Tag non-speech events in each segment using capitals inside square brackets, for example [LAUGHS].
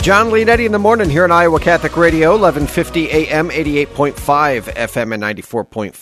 John Leonetti in the morning here on Iowa Catholic Radio, 1150 AM, 88.5 FM, and 94.5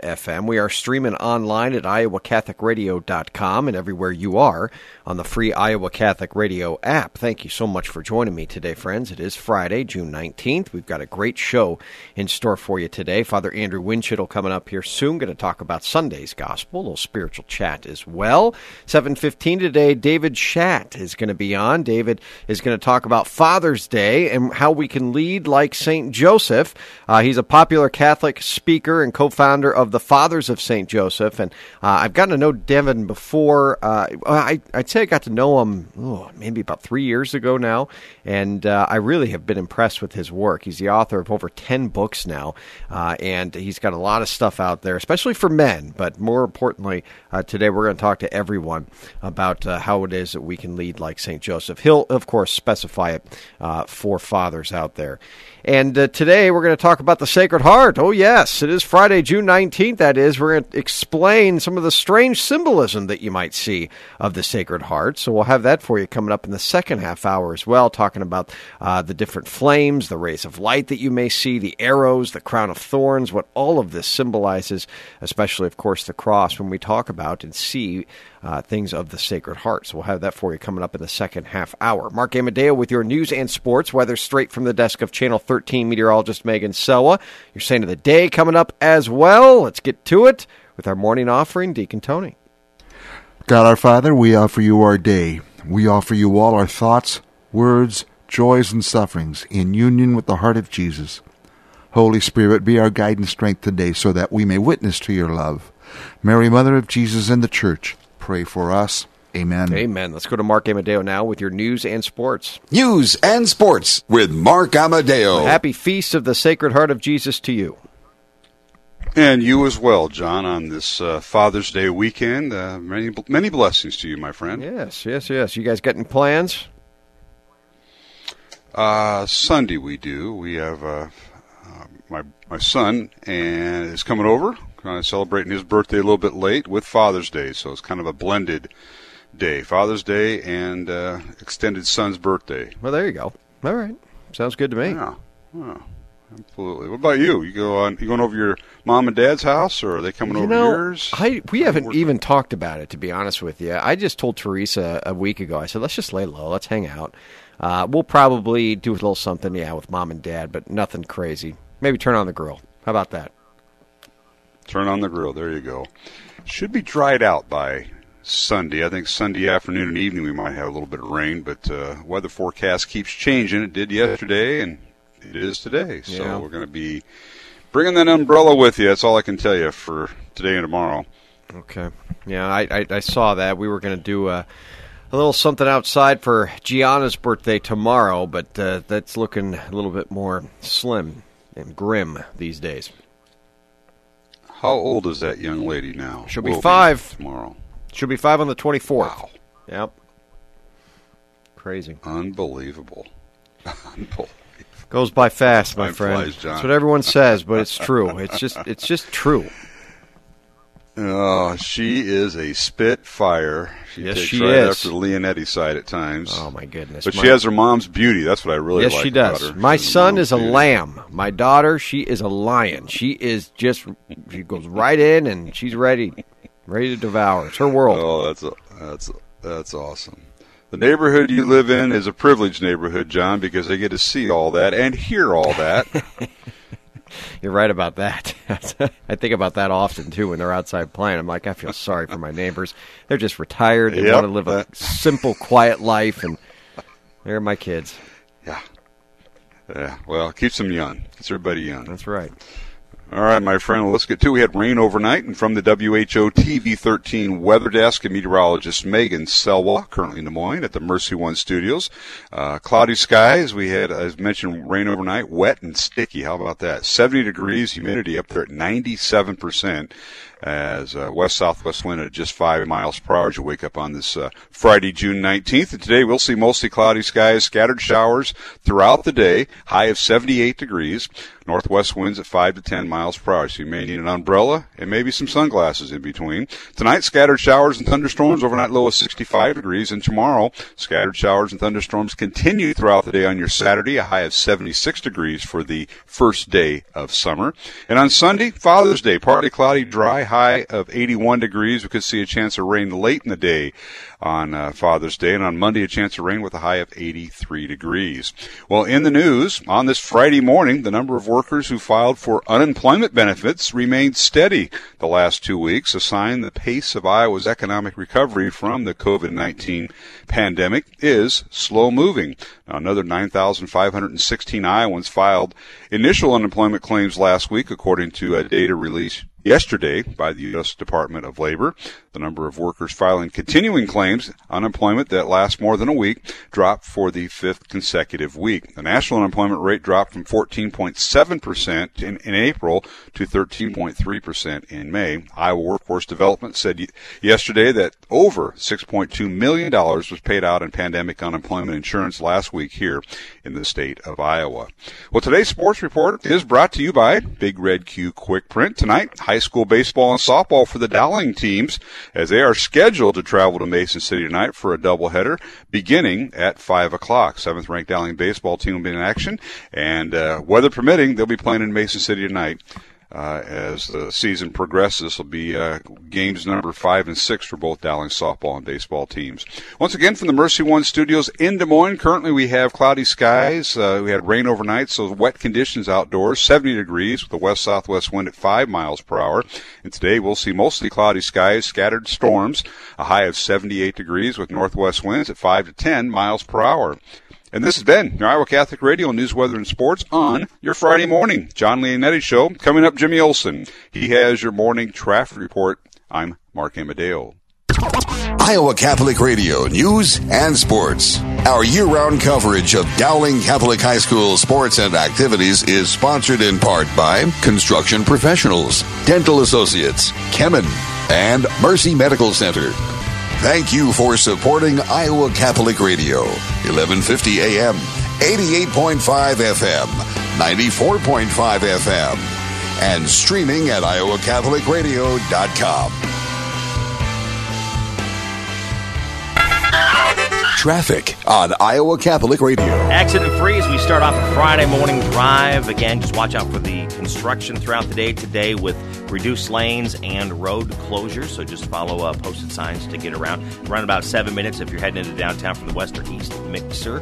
FM. We are streaming online at iowacatholicradio.com and everywhere you are on the free Iowa Catholic Radio app. Thank you so much for joining me today, friends. It is Friday, June 19th. We've got a great show in store for you today. Father Andrew Windschitl coming up here soon, going to talk about Sunday's Gospel, a little spiritual chat as well. 7.15 today, Devin Schadt is going to be on. David is going to talk about Father's Day and how we can lead like St. Joseph. Uh, he's a popular Catholic speaker and co-founder of the Fathers of St. Joseph, and uh, I've gotten to know Devin before. Uh, I, I'd say I got to know him oh, maybe about three years ago now, and uh, I really have been impressed with his work. He's the author of over 10 books now, uh, and he's got a lot of stuff out there, especially for men, but more importantly, uh, today we're going to talk to everyone about uh, how it is that we can lead like St. Joseph. He'll, of course, specify it uh, for fathers out there. And uh, today we're going to talk about the Sacred Heart. Oh, yes, it is Friday, June 19th, that is. We're going to explain some of the strange symbolism that you might see of the Sacred Heart. So we'll have that for you coming up in the second half hour as well, talking about uh, the different flames, the rays of light that you may see, the arrows, the crown of thorns, what all of this symbolizes, especially, of course, the cross when we talk about and see uh, things of the Sacred Heart. So we'll have that for you coming up in the second half hour. Mark Amadeo with your news and sports, weather straight from the desk of Channel 13 meteorologist Megan Selwa. Your saint of the day coming up as well. Let's get to it with our morning offering, Deacon Tony. God our Father, we offer you our day. We offer you all our thoughts, words, joys, and sufferings in union with the heart of Jesus. Holy Spirit, be our guide and strength today so that we may witness to your love. Mary, Mother of Jesus and the Church, pray for us. Amen. Amen. Let's go to Mark Amadeo now with your news and sports. News and sports with Mark Amadeo. Happy Feast of the Sacred Heart of Jesus to you. And you as well, John, on this uh, Father's Day weekend. Uh, many many blessings to you, my friend. Yes, yes, yes. You guys getting plans? Uh, Sunday we do. We have uh, uh, my my son and is coming over, kind of celebrating his birthday a little bit late with Father's Day, so it's kind of a blended day, Father's Day and uh, extended son's birthday. Well, there you go. All right, sounds good to me. Yeah, yeah, absolutely. What about you? You go on? You going over your mom and dad's house, or are they coming You over know, yours? I we haven't even talked about it to be honest with you. I just told Teresa a week ago. I said, let's just lay low. Let's hang out. Uh, we'll probably do a little something, yeah, with mom and dad, but nothing crazy. Maybe turn on the grill. How about that? Turn on the grill. There you go. Should be dried out by Sunday. I think Sunday afternoon and evening we might have a little bit of rain, but uh, weather forecast keeps changing. It did yesterday and it is today. So Yeah. we're going to be bringing that umbrella with you. That's all I can tell you for today and tomorrow. Okay. Yeah, I, I, I saw that. We were going to do a, a little something outside for Gianna's birthday tomorrow, but uh, that's looking a little bit more slim and grim these days. How old is that young lady now? She'll be Will five. tomorrow. She'll be five on the 24th. Wow. Yep. Crazy. Unbelievable. [LAUGHS] Unbelievable. Goes by fast, my Time friend. flies. That's what everyone says, but it's true. It's just it's just true. Oh, she is a spitfire. She Yes, takes she right is. after the Leonetti side at times. Oh my goodness. But My- she has her mom's beauty. That's what I really Yes, like she does. My She's son is a beauty. lamb. My daughter, she is a lion. She is just she goes right in and she's ready, ready to devour. It's her world. Oh, that's a, that's that's awesome. The neighborhood you live in is a privileged neighborhood, John, because they get to see all that and hear all that. [LAUGHS] You're right about that. [LAUGHS] I think about that often too when they're outside playing. I'm like, I feel sorry for my neighbors. They're just retired. They Yep, want to live a simple, quiet life, and they're my kids. yeah. Yeah. Well, keeps them young. Keeps everybody young. That's right. All right, my friend, let's get to. It. We had rain overnight, and from the WHO TV 13 weather desk, and meteorologist Megan Selwa, currently in Des Moines at the Mercy One Studios. Uh, cloudy skies. We had, as mentioned, rain overnight, wet and sticky. How about that? 70 degrees, humidity up there at 97 percent as uh, west southwest wind at just five miles per hour as you wake up on this uh, Friday, June 19th. And today we'll see mostly cloudy skies, scattered showers throughout the day, high of 78 degrees. Northwest winds at 5 to 10 miles per hour, so you may need an umbrella and maybe some sunglasses in between. Tonight, scattered showers and thunderstorms, overnight low of 65 degrees, and tomorrow, scattered showers and thunderstorms continue throughout the day on your Saturday, a high of 76 degrees for the first day of summer. And on Sunday, Father's Day, partly cloudy, dry, high of 81 degrees. We could see a chance of rain late in the day on uh, Father's Day, and on Monday, a chance of rain with a high of 83 degrees. Well, in the news, on this Friday morning, the number of workers who filed for unemployment benefits remained steady the last two weeks, a sign the pace of Iowa's economic recovery from the COVID 19 pandemic is slow moving. Now, another 9,516 Iowans filed initial unemployment claims last week, according to a data released yesterday by the U.S. Department of Labor. The number of workers filing continuing claims unemployment that lasts more than a week dropped for the fifth consecutive week. The national unemployment rate dropped from 14.7% in, in April to 13.3% in May. Iowa Workforce Development said yesterday that over $6.2 million was paid out in pandemic unemployment insurance last week here in the state of Iowa. Well, today's sports report is brought to you by Big Red Q Quick Print. Tonight, high school baseball and softball for the Dowling teams as they are scheduled to travel to Mason City tonight for a doubleheader beginning at 5 o'clock. Seventh ranked Dowling baseball team will be in action, and uh, weather permitting, they'll be playing in Mason City tonight uh, as the season progresses. This will be uh, games number five and six for both Dowling softball and baseball teams. Once again, from the Mercy One Studios in Des Moines, currently we have cloudy skies. Uh, we had rain overnight, so wet conditions outdoors, 70 degrees with a west southwest wind at five miles per hour. And today we'll see mostly cloudy skies, scattered storms, a high of 78 degrees with northwest winds at five to 10 miles per hour. And this has been your Iowa Catholic Radio News, Weather, and Sports on your Friday morning. John Leonetti Show. Coming up, Jimmy Olson. He has your morning traffic report. I'm Mark Amadeo. Iowa Catholic Radio News and Sports. Our year round coverage of Dowling Catholic High School sports and activities is sponsored in part by Construction Professionals, Dental Associates, Kemin, and Mercy Medical Center. Thank you for supporting Iowa Catholic Radio, 1150 AM, 88.5 FM, 94.5 FM, and streaming at iowacatholicradio.com. Traffic on Iowa Catholic Radio. Accident free as we start off a Friday morning drive. Again, just watch out for the construction throughout the day today with reduced lanes and road closures. So just follow uh, posted signs to get around. Run about seven minutes if you're heading into downtown from the west or east mixer.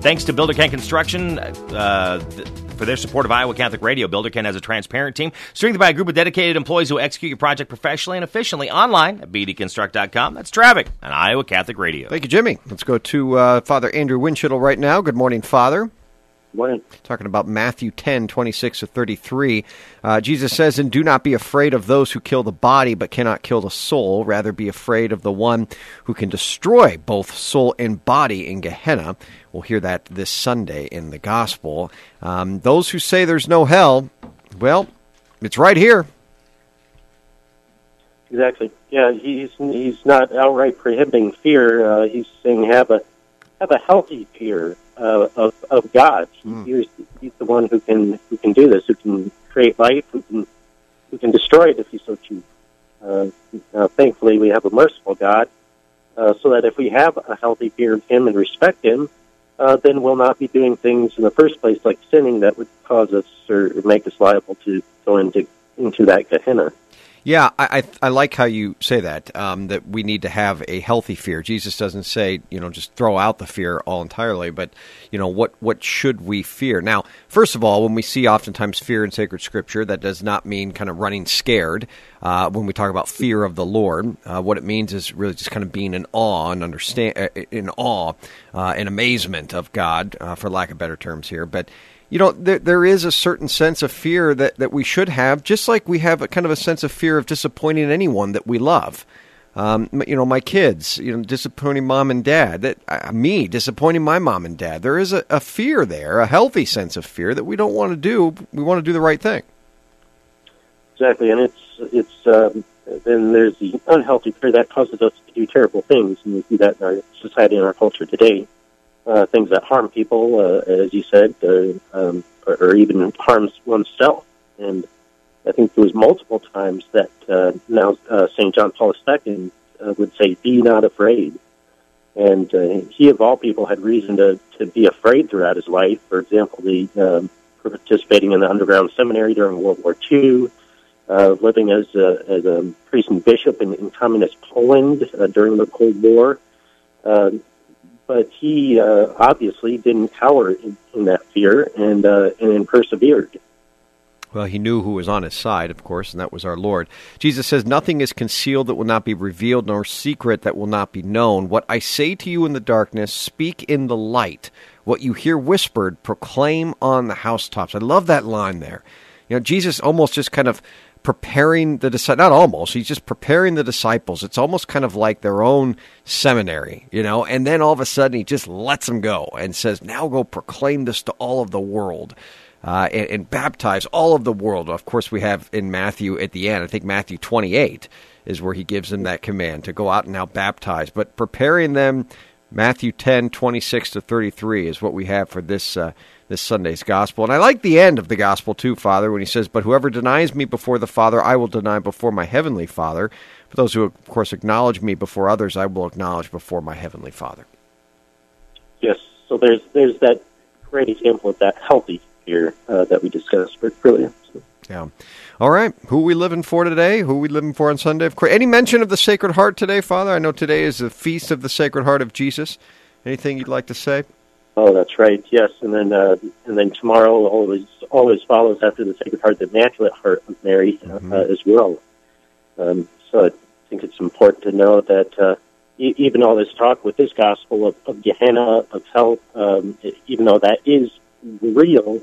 Thanks to Builder Can Construction. Uh, th- for their support of Iowa Catholic Radio. BuilderKen has a transparent team strengthened by a group of dedicated employees who execute your project professionally and efficiently online at bdconstruct.com. That's traffic on Iowa Catholic Radio. Thank you, Jimmy. Let's go to uh, Father Andrew Windschitl right now. Good morning, Father. Morning. Talking about Matthew 10, 26 to 33. Uh, Jesus says, And do not be afraid of those who kill the body, but cannot kill the soul. Rather be afraid of the one who can destroy both soul and body in Gehenna. We'll hear that this Sunday in the Gospel. Um, those who say there's no hell, well, it's right here. Exactly. Yeah, he's he's not outright prohibiting fear. Uh, he's saying have a have a healthy fear uh, of of God. Mm. He's, he's the one who can who can do this, who can create life, who can who can destroy it if he so chooses. Uh, uh, thankfully, we have a merciful God, uh, so that if we have a healthy fear of Him and respect Him, uh, then we'll not be doing things in the first place like sinning that would cause us or make us liable to go into into that Gehenna. Yeah, I, I, I like how you say that. Um, that we need to have a healthy fear. Jesus doesn't say you know just throw out the fear all entirely, but you know what what should we fear? Now, first of all, when we see oftentimes fear in sacred scripture, that does not mean kind of running scared. Uh, when we talk about fear of the Lord, uh, what it means is really just kind of being in awe and understand uh, in awe uh, and amazement of God, uh, for lack of better terms here. But you know, there, there is a certain sense of fear that, that we should have, just like we have a kind of a sense of fear of disappointing anyone that we love. Um, you know, my kids, you know, disappointing mom and dad. That uh, me disappointing my mom and dad. There is a, a fear there, a healthy sense of fear that we don't want to do. We want to do the right thing. Exactly, and it's it's um, then there's the unhealthy fear that causes us to do terrible things, and we see that in our society and our culture today. Uh, things that harm people, uh, as you said, uh, um, or, or even harms oneself. And I think there was multiple times that uh, now uh, St. John Paul II uh, would say, "Be not afraid." And uh, he, of all people, had reason to, to be afraid throughout his life. For example, the um, participating in the underground seminary during World War II, uh, living as a, as a priest and bishop in, in communist Poland uh, during the Cold War. Uh, but he uh, obviously didn't cower in, in that fear and uh, and persevered. Well, he knew who was on his side, of course, and that was our Lord. Jesus says, Nothing is concealed that will not be revealed, nor secret that will not be known. What I say to you in the darkness, speak in the light. What you hear whispered, proclaim on the housetops. I love that line there. You know, Jesus almost just kind of preparing the disciples, not almost, he's just preparing the disciples. It's almost kind of like their own seminary, you know, and then all of a sudden he just lets them go and says, now go proclaim this to all of the world. Uh, and, and, baptize all of the world. Of course, we have in Matthew at the end, I think Matthew 28 is where he gives them that command to go out and now baptize. But preparing them, Matthew 10, 26 to 33 is what we have for this uh, this Sunday's gospel. And I like the end of the gospel too, Father, when he says, But whoever denies me before the Father, I will deny before my heavenly Father. For those who, of course, acknowledge me before others, I will acknowledge before my heavenly Father. Yes, so there's there's that great example of that healthy fear uh, that we discussed earlier. So. Yeah. All right. Who are we living for today? Who are we living for on Sunday? Of course. Any mention of the Sacred Heart today, Father? I know today is the feast of the Sacred Heart of Jesus. Anything you'd like to say? Oh, that's right. Yes, and then uh, and then tomorrow always always follows after the Sacred Heart, the Immaculate Heart of Mary uh, mm-hmm. uh, as well. Um, so I think it's important to know that uh, e- even all this talk with this gospel of, of Gehenna of hell, um, even though that is real,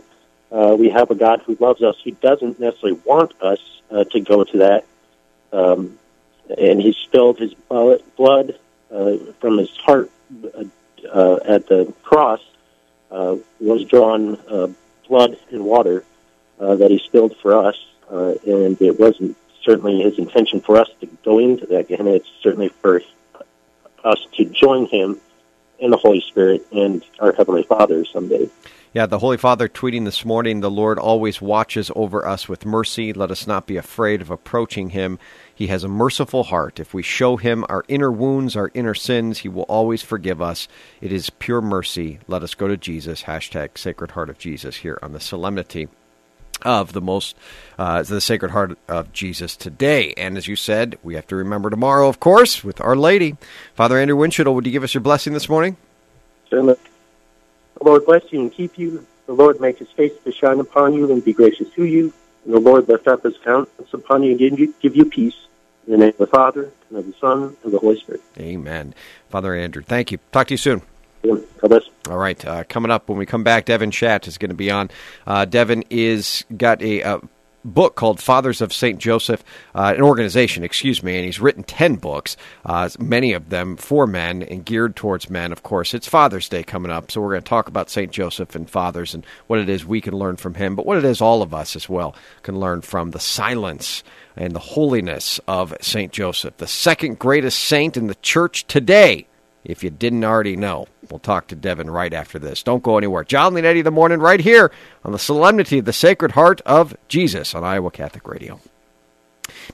uh, we have a God who loves us, who doesn't necessarily want us uh, to go to that, um, and He spilled His blood uh, from His heart uh, at the cross uh, was drawn uh, blood and water uh, that he spilled for us, uh, and it wasn't certainly his intention for us to go into that Gehenna. It's certainly for us to join him in the Holy Spirit and our Heavenly Father someday. Yeah, the Holy Father tweeting this morning, the Lord always watches over us with mercy. Let us not be afraid of approaching him. He has a merciful heart. If we show him our inner wounds, our inner sins, he will always forgive us. It is pure mercy. Let us go to Jesus. Hashtag Sacred Heart of Jesus here on the solemnity of the most uh, the Sacred Heart of Jesus today. And as you said, we have to remember tomorrow, of course, with Our Lady. Father Andrew Windschitl, would you give us your blessing this morning? Certainly. The Lord bless you and keep you. The Lord make his face to shine upon you and be gracious to you. And the Lord lift up his countenance upon you and give you, give you peace. In the name of the Father, and of the Son, and of the Holy Spirit. Amen. Father Andrew, thank you. Talk to you soon. God bless. All right. Uh, coming up when we come back, Devin Schadt is going to be on. Uh, Devin is got a, a book called Fathers of St. Joseph, uh, an organization, excuse me, and he's written 10 books, uh, many of them for men and geared towards men, of course. It's Father's Day coming up, so we're going to talk about St. Joseph and fathers and what it is we can learn from him, but what it is all of us as well can learn from the silence and the holiness of St. Joseph, the second greatest saint in the church today if you didn't already know. We'll talk to Devin right after this. Don't go anywhere. John Leonetti the morning right here on the Solemnity of the Sacred Heart of Jesus on Iowa Catholic Radio.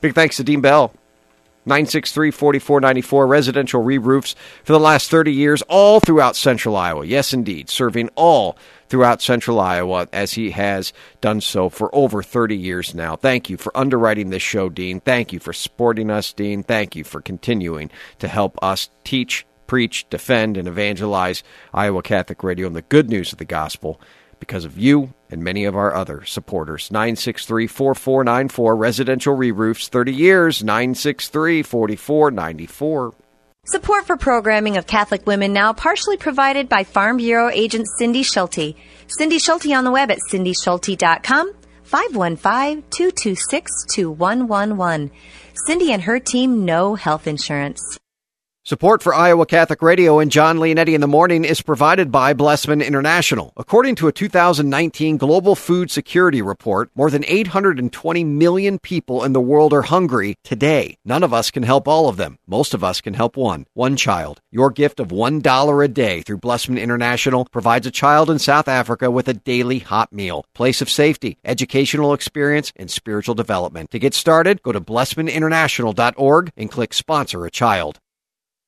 Big thanks to Dean Bell. 963 4494 residential re roofs for the last 30 years, all throughout central Iowa. Yes, indeed, serving all throughout central Iowa as he has done so for over 30 years now. Thank you for underwriting this show, Dean. Thank you for supporting us, Dean. Thank you for continuing to help us teach preach, defend, and evangelize Iowa Catholic Radio and the good news of the gospel because of you and many of our other supporters. 963 4494 residential re roofs, 30 years, 963 4494. Support for programming of Catholic Women Now partially provided by Farm Bureau agent Cindy Schulte. Cindy Schulte on the web at cindyschulte.com, 515-226-2111. Cindy and her team know health insurance. Support for Iowa Catholic Radio and John Leonetti in the morning is provided by Blessman International. According to a 2019 Global Food Security Report, more than 820 million people in the world are hungry today. None of us can help all of them. Most of us can help one, one child. Your gift of $1 a day through Blessman International provides a child in South Africa with a daily hot meal, place of safety, educational experience, and spiritual development. To get started, go to blessmaninternational.org and click sponsor a child.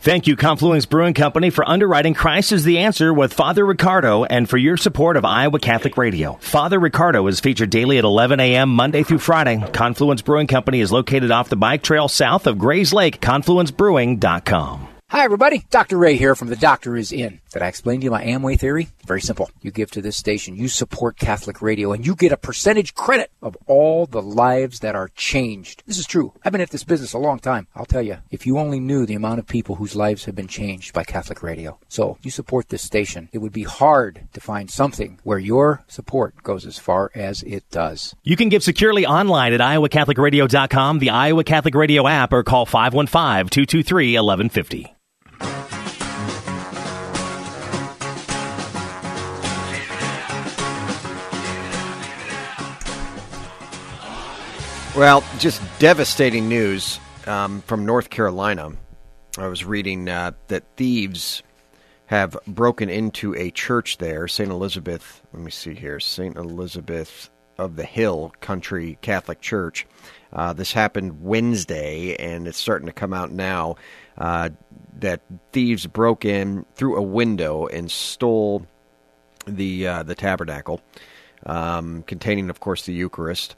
Thank you, Confluence Brewing Company, for underwriting Christ is the Answer with Father Riccardo and for your support of Iowa Catholic Radio. Father Riccardo is featured daily at 11 a.m. Monday through Friday. Confluence Brewing Company is located off the bike trail south of Grays Lake, confluencebrewing.com. Hi, everybody. Dr. Ray here from The Doctor Is In. Did I explain to you my Amway theory? Very simple. You give to this station, you support Catholic radio, and you get a percentage credit of all the lives that are changed. This is true. I've been at this business a long time. I'll tell you, if you only knew the amount of people whose lives have been changed by Catholic radio. So, you support this station. It would be hard to find something where your support goes as far as it does. You can give securely online at iowacatholicradio.com, the Iowa Catholic Radio app, or call 515 223 1150. Well, just devastating news um, from North Carolina. I was reading uh, that thieves have broken into a church there, St. Elizabeth. Let me see here, St. Elizabeth of the Hill Country Catholic Church. Uh, this happened Wednesday, and it's starting to come out now uh, that thieves broke in through a window and stole the uh, the tabernacle, um, containing, of course, the Eucharist.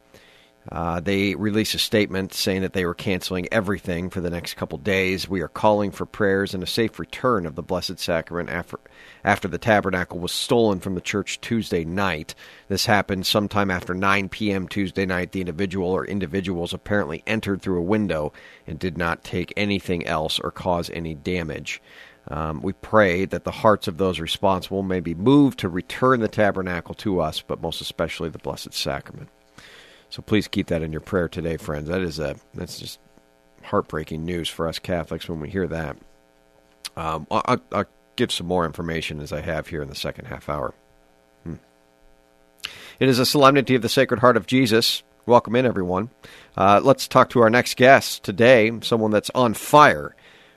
Uh, they released a statement saying that they were canceling everything for the next couple days. We are calling for prayers and a safe return of the Blessed Sacrament after, after the tabernacle was stolen from the church Tuesday night. This happened sometime after 9 p.m. Tuesday night. The individual or individuals apparently entered through a window and did not take anything else or cause any damage. Um, we pray that the hearts of those responsible may be moved to return the tabernacle to us, but most especially the Blessed Sacrament. So please keep that in your prayer today, friends. That is a that's just heartbreaking news for us Catholics when we hear that. Um, I'll, I'll, give some more information as I have here in the second half hour. Hmm. It is a solemnity of the Sacred Heart of Jesus. Welcome in, everyone. Uh, let's talk to our next guest today, someone that's on fire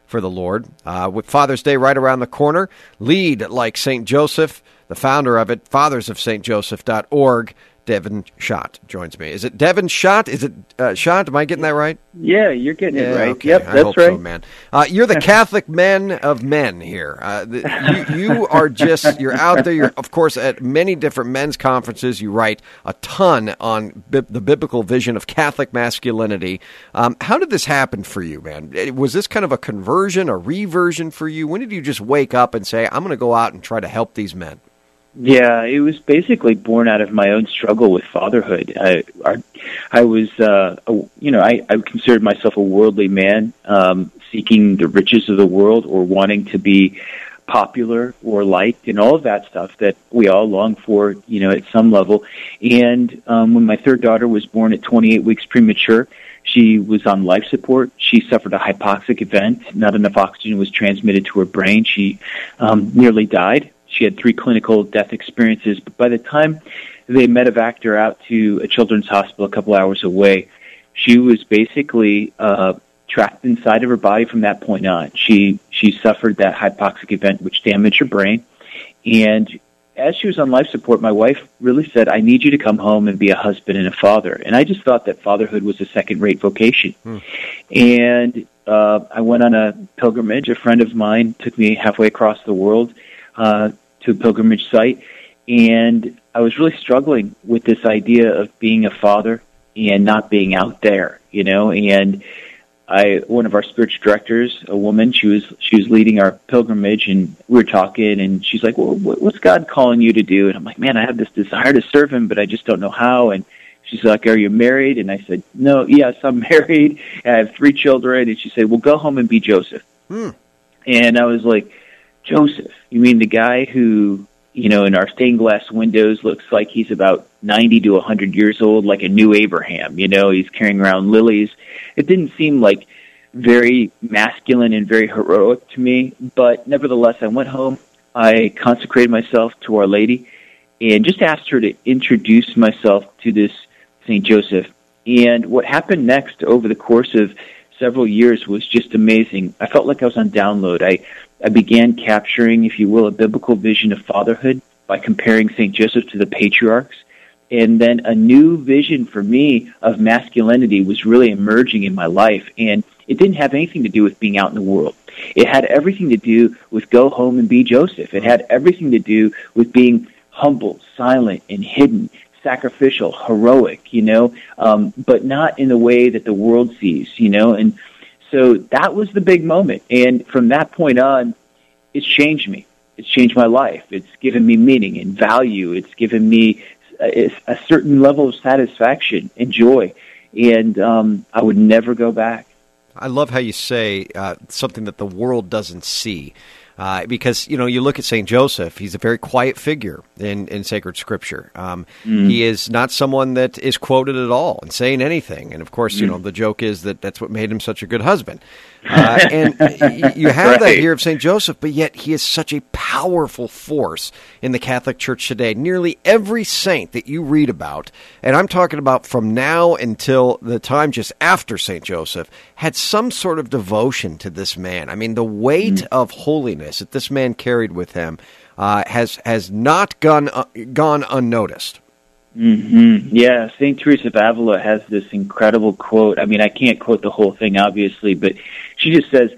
for the Lord. Uh, with Father's Day right around the corner, lead like St. Joseph, the founder of it, fathersofstjoseph.org. Devin Schadt joins me. Is it Devin Schadt? Is it uh, Schadt? Am I getting that right? Yeah, you're getting yeah, it right. Okay. Yep, I that's hope right. So, man. Uh, you're the Catholic men of men here. Uh, the, you, you, are just you're out there. You're of course at many different men's conferences. You write a ton on bi- the biblical vision of Catholic masculinity. Um, how did this happen for you, man? Was this kind of a conversion, a reversion for you? When did you just wake up and say, "I'm going to go out and try to help these men"? Yeah, it was basically born out of my own struggle with fatherhood. I, I, I was, uh, a, you know, I, I considered myself a worldly man, um, seeking the riches of the world or wanting to be popular or liked and all of that stuff that we all long for, you know, at some level. And um, when my third daughter was born at 28 weeks premature, She was on life support. She suffered a hypoxic event. Not enough oxygen was transmitted to her brain. She um, nearly died. She had three clinical death experiences. But by the time they medevaced her out to a children's hospital a couple hours away, she was basically uh, trapped inside of her body from that point on. She she suffered that hypoxic event, which damaged her brain, and as she was on life support, my wife really said, I need you to come home and be a husband and a father. And I just thought that fatherhood was a second rate vocation. Hmm. And uh, I went on a pilgrimage. A friend of mine took me halfway across the world uh, to a pilgrimage site. And I was really struggling with this idea of being a father and not being out there, you know, and I one of our spiritual directors, a woman, she was she was leading our pilgrimage, and we were talking, and she's like, "Well, what's God calling you to do?" And I'm like, "Man, I have this desire to serve Him, but I just don't know how." And she's like, "Are you married?" And I said, "No, yes, I'm [LAUGHS] married. I have three children." And she said, "Well, go home and be Joseph." Hmm. And I was like, "Joseph? You mean the guy who you know, in our stained glass windows looks like he's about 90 to 100 years old, like a new Abraham. You know, he's carrying around lilies. It didn't seem like very masculine and very heroic to me, but nevertheless, I went home. I consecrated myself to Our Lady and just asked her to introduce myself to this St. Joseph. And what happened next over the course of several years was just amazing. I felt like I was on download. I I began capturing, if you will, a biblical vision of fatherhood by comparing St. Joseph to the patriarchs. And then a new vision for me of masculinity was really emerging in my life. And it didn't have anything to do with being out in the world. It had everything to do with go home and be Joseph. It had everything to do with being humble, silent, and hidden, sacrificial, heroic, you know, um, but not in the way that the world sees, you know. And so that was the big moment. And from that point on, it's changed me. It's changed my life. It's given me meaning and value. It's given me a, a certain level of satisfaction and joy. And um, I would never go back. I love how you say uh, something that the world doesn't see. Uh, because you know you look at Saint Joseph, he's a very quiet figure in, in sacred scripture. Um, mm. He is not someone that is quoted at all and saying anything. And of course, mm. you know the joke is that that's what made him such a good husband. Uh, [LAUGHS] and you have right. that here of St. Joseph, but yet he is such a powerful force in the Catholic Church today. Nearly every saint that you read about, and I'm talking about from now until the time just after St. Joseph, had some sort of devotion to this man. I mean, the weight mm. of holiness that this man carried with him uh, has, has not gone, uh, gone unnoticed. Mm-hmm. Yeah, St. Teresa of Avila has this incredible quote. I mean, I can't quote the whole thing, obviously, but she just says,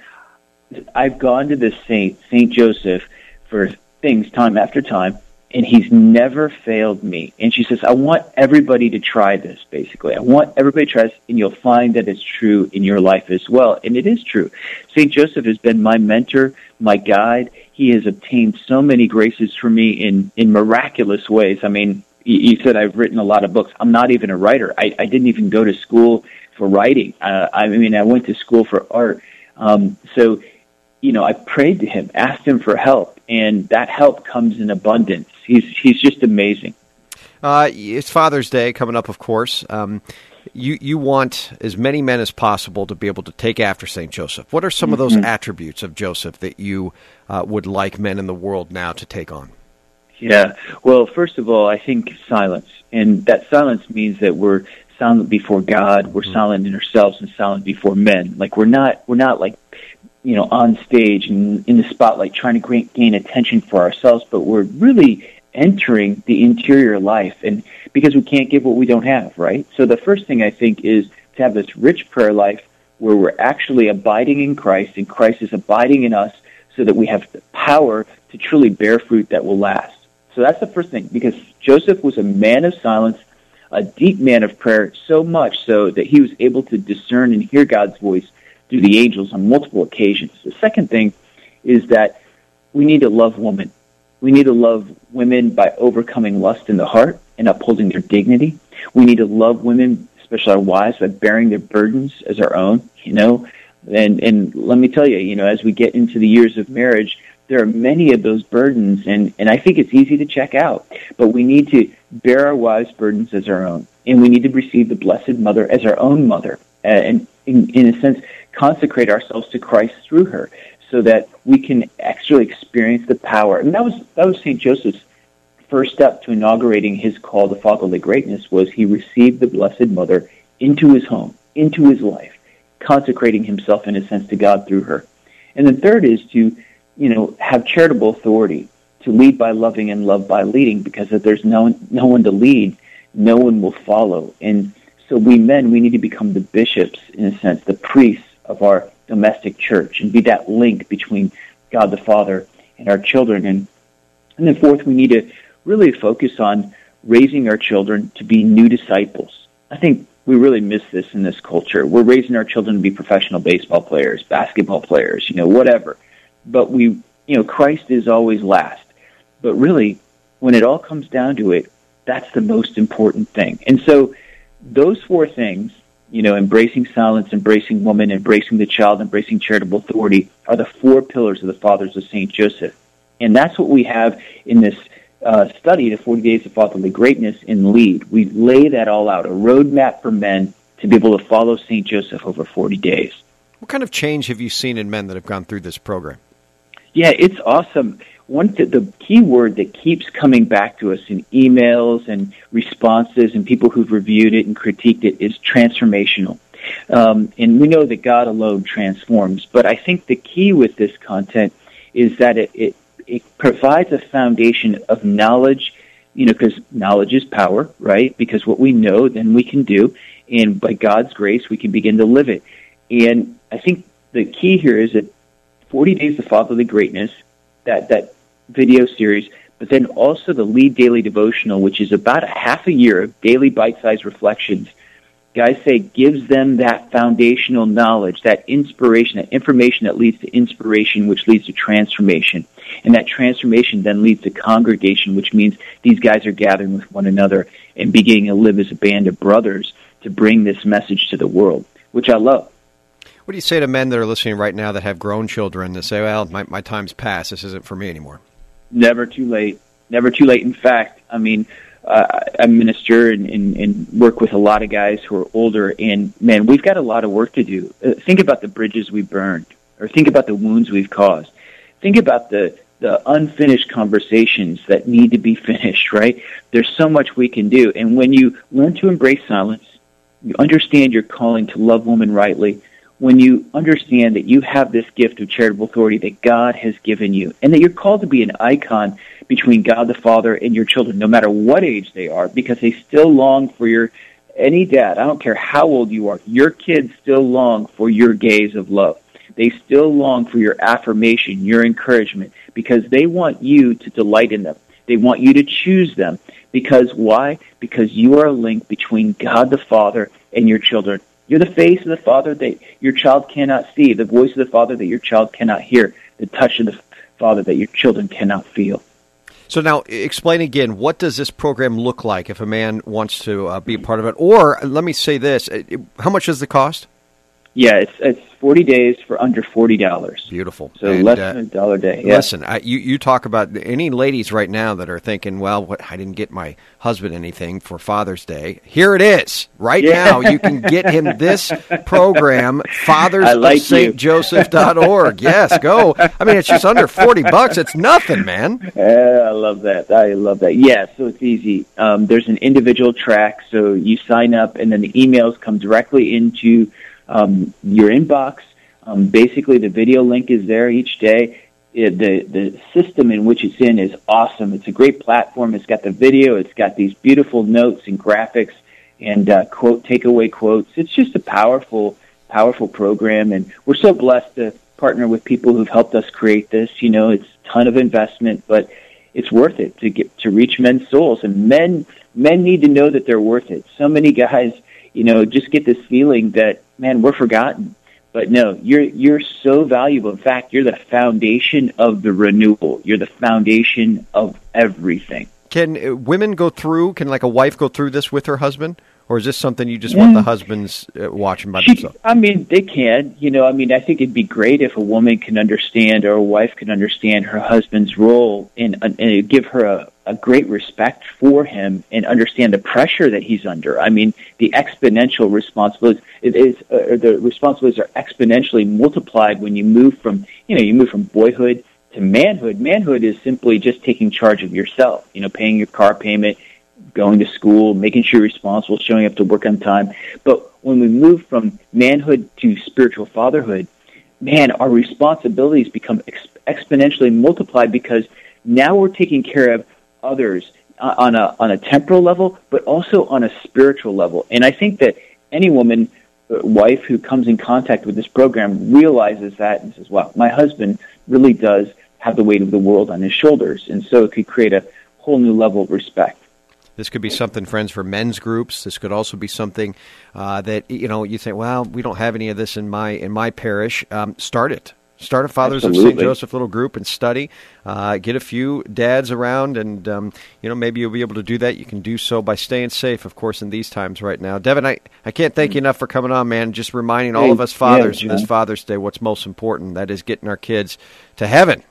I've gone to this saint, St. Joseph, for things time after time, and he's never failed me. And she says, I want everybody to try this, basically. I want everybody to try this, and you'll find that it's true in your life as well. And it is true. St. Joseph has been my mentor, my guide. He has obtained so many graces for me in, in miraculous ways. I mean, you said I've written a lot of books. I'm not even a writer. I, I didn't even go to school for writing. Uh, I mean, I went to school for art. Um, so, you know, I prayed to him, asked him for help, and that help comes in abundance. He's he's just amazing. Uh, it's Father's Day coming up, of course. Um, you you want as many men as possible to be able to take after Saint Joseph. What are some mm-hmm. of those mm-hmm. attributes of Joseph that you uh, would like men in the world now to take on? Yeah. Well, first of all, I think silence. And that silence means that we're silent before God, we're mm-hmm. silent in ourselves and silent before men. Like we're not we're not like you know on stage and in the spotlight trying to gain attention for ourselves, but we're really entering the interior life and because we can't give what we don't have, right? So the first thing I think is to have this rich prayer life where we're actually abiding in Christ and Christ is abiding in us so that we have the power to truly bear fruit that will last. So that's the first thing, because Joseph was a man of silence, a deep man of prayer, so much so that he was able to discern and hear God's voice through the angels on multiple occasions. The second thing is that we need to love women. We need to love women by overcoming lust in the heart and upholding their dignity. We need to love women, especially our wives, by bearing their burdens as our own, you know. And and let me tell you, you know, as we get into the years of marriage, there are many of those burdens, and, and I think it's easy to check out. But we need to bear our wives' burdens as our own, and we need to receive the Blessed Mother as our own mother. Uh, and in, in a sense consecrate ourselves to Christ through her, so that we can actually experience the power. And that was that was Saint Joseph's first step to inaugurating his call to fatherly greatness was he received the Blessed Mother into his home, into his life, consecrating himself in a sense to God through her. And the third is to, you know, have charitable authority, to lead by loving and love by leading, because if there's no no one to lead, no one will follow. And so we men, we need to become the bishops, in a sense, the priests of our domestic church, and be that link between God the Father and our children. And and then fourth, we need to really focus on raising our children to be new disciples. I think we really miss this in this culture. We're raising our children to be professional baseball players, basketball players, you know, whatever. But we, you know, Christ is always last. But really, when it all comes down to it, that's the most important thing. And so those four things, you know, embracing silence, embracing woman, embracing the child, embracing charitable authority are the four pillars of the fathers of St. Joseph. And that's what we have in this uh, study, the 40 Days of Fatherly Greatness in Lead. We lay that all out, a roadmap for men to be able to follow St. Joseph over 40 days. What kind of change have you seen in men that have gone through this program? Yeah, it's awesome. One th- the key word that keeps coming back to us in emails and responses and people who've reviewed it and critiqued it is transformational. Um, and we know that God alone transforms, but I think the key with this content is that it, it it provides a foundation of knowledge, you know, because knowledge is power, right? Because what we know, then we can do, and by God's grace, we can begin to live it. And I think the key here is that 40 Days of Fatherly Greatness, that, that video series, but then also the Lead Daily Devotional, which is about a half a year of daily bite-sized reflections – guys say gives them that foundational knowledge, that inspiration, that information that leads to inspiration, which leads to transformation. And that transformation then leads to congregation, which means these guys are gathering with one another and beginning to live as a band of brothers to bring this message to the world, which I love. What do you say to men that are listening right now that have grown children that say, well, my, my time's passed, this isn't for me anymore? Never too late. Never too late. In fact, I mean, uh, I minister and, and, and work with a lot of guys who are older, and man, we've got a lot of work to do. Uh, think about the bridges we burned, or think about the wounds we've caused. Think about the the unfinished conversations that need to be finished. Right? There's so much we can do, and when you learn to embrace silence, you understand your calling to love woman rightly. When you understand that you have this gift of charitable authority that God has given you, and that you're called to be an icon between God the Father and your children, no matter what age they are, because they still long for your any dad, I don't care how old you are, your kids still long for your gaze of love. They still long for your affirmation, your encouragement, because they want you to delight in them. They want you to choose them. Because why? Because you are a link between God the Father and your children. You're the face of the Father that your child cannot see, the voice of the Father that your child cannot hear, the touch of the Father that your children cannot feel. So now, explain again. What does this program look like if a man wants to uh, be a part of it? Or let me say this: uh, how much does it cost? Yeah, it's it's forty days for under forty dollars. Beautiful. So and, less uh, than a dollar a day. Yeah. Listen, I, you you talk about any ladies right now that are thinking, well, what, I didn't get my husband anything for Father's Day. Here it is, right yeah. now. You can get him this [LAUGHS] program, Fathers like Saint Joseph.org. yes, go. I mean, it's just under forty bucks. It's nothing, man. Yeah, I love that. I love that. Yeah, so it's easy. Um, there's an individual track, so you sign up, and then the emails come directly into um, your inbox. Um, basically, the video link is there each day. It, the the system in which it's in is awesome. It's a great platform. It's got the video. It's got these beautiful notes and graphics and uh, quote takeaway quotes. It's just a powerful powerful program, and we're so blessed to partner with people who've helped us create this. You know, it's a ton of investment, but it's worth it to get to reach men's souls, and men men need to know that they're worth it. So many guys, you know, just get this feeling that man, we're forgotten. But no, you're you're so valuable. In fact, you're the foundation of the renewal. You're the foundation of everything. Can uh, women go through? Can like a wife go through this with her husband? or is this something you just yeah. want the husbands uh, watching by she, themselves? I mean, they can. You know, I mean, I think it'd be great if a woman can understand or a wife can understand her husband's role and, and give her a, a great respect for him and understand the pressure that he's under. I mean, the exponential responsibilities it is uh, the responsibilities are exponentially multiplied when you move from you know you move from boyhood to manhood. Manhood is simply just taking charge of yourself. You know, paying your car payment, going to school, making sure you're responsible, showing up to work on time. But when we move from manhood to spiritual fatherhood, man, our responsibilities become ex- exponentially multiplied because now we're taking care of others uh, on a on a temporal level, but also on a spiritual level. And I think that any woman, uh, wife who comes in contact with this program realizes that and says, "Wow, my husband really does have the weight of the world on his shoulders," and so it could create a whole new level of respect. This could be something, friends, for men's groups. This could also be something uh, that you know you think, well, we don't have any of this in my in my parish. Um, start it. Start a Fathers Absolutely. of St. Joseph little group and study. Uh, get a few dads around, and um, you know maybe you'll be able to do that. You can do so by staying safe, of course, in these times right now. Devin, I, I can't thank you enough for coming on, man. Just reminding all of us fathers yeah, this Father's Day what's most important. That is getting our kids to heaven.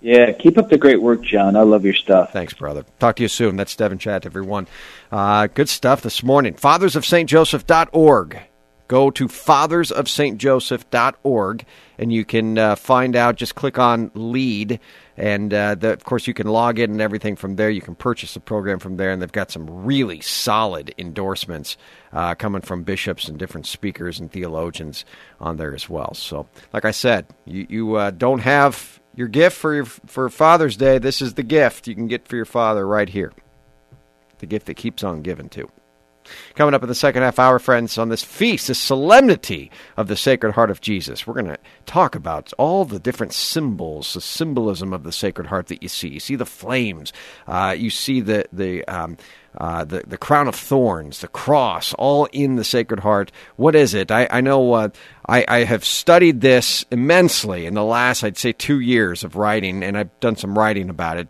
Yeah, keep up the great work, John. I love your stuff. Thanks, brother. Talk to you soon. That's Devin Schadt, everyone. Uh, good stuff this morning. Fathers of St. FathersofSt.Joseph.org. Go to FathersofSt.Joseph.org and you can uh, find out. Just click on lead. And uh, the, of course, you can log in and everything from there. You can purchase the program from there. And they've got some really solid endorsements uh, coming from bishops and different speakers and theologians on there as well. So, like I said, you, you uh, don't have your gift for your, for Father's Day. This is the gift you can get for your father right here. The gift that keeps on giving too. Coming up in the second half hour, friends, on this feast, this solemnity of the Sacred Heart of Jesus, we're going to talk about all the different symbols, the symbolism of the Sacred Heart that you see. You see the flames, uh, you see the the, um, uh, the the crown of thorns, the cross, all in the Sacred Heart. What is it? I, I know uh, I, I have studied this immensely in the last, I'd say, two years of writing, and I've done some writing about it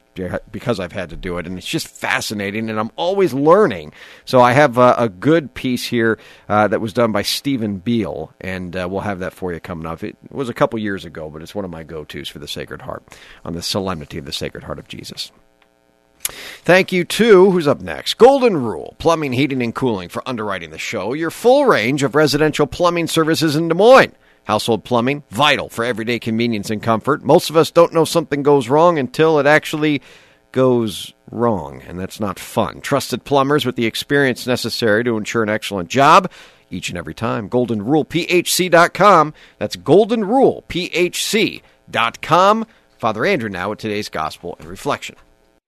because I've had to do it, and it's just fascinating, and I'm always learning. So I have a, a good piece here uh, that was done by Stephen Beale, and uh, we'll have that for you coming up. It was a couple years ago, but it's one of my go-tos for the Sacred Heart on the solemnity of the Sacred Heart of Jesus. Thank you to who's up next? Golden Rule Plumbing, Heating, and Cooling for underwriting the show. Your full range of residential plumbing services in Des Moines. Household plumbing, vital for everyday convenience and comfort. Most of us don't know something goes wrong until it actually goes wrong, and that's not fun. Trusted plumbers with the experience necessary to ensure an excellent job each and every time. GoldenRulePHC.com. That's GoldenRulePHC.com. Father Andrew now with today's Gospel and Reflection.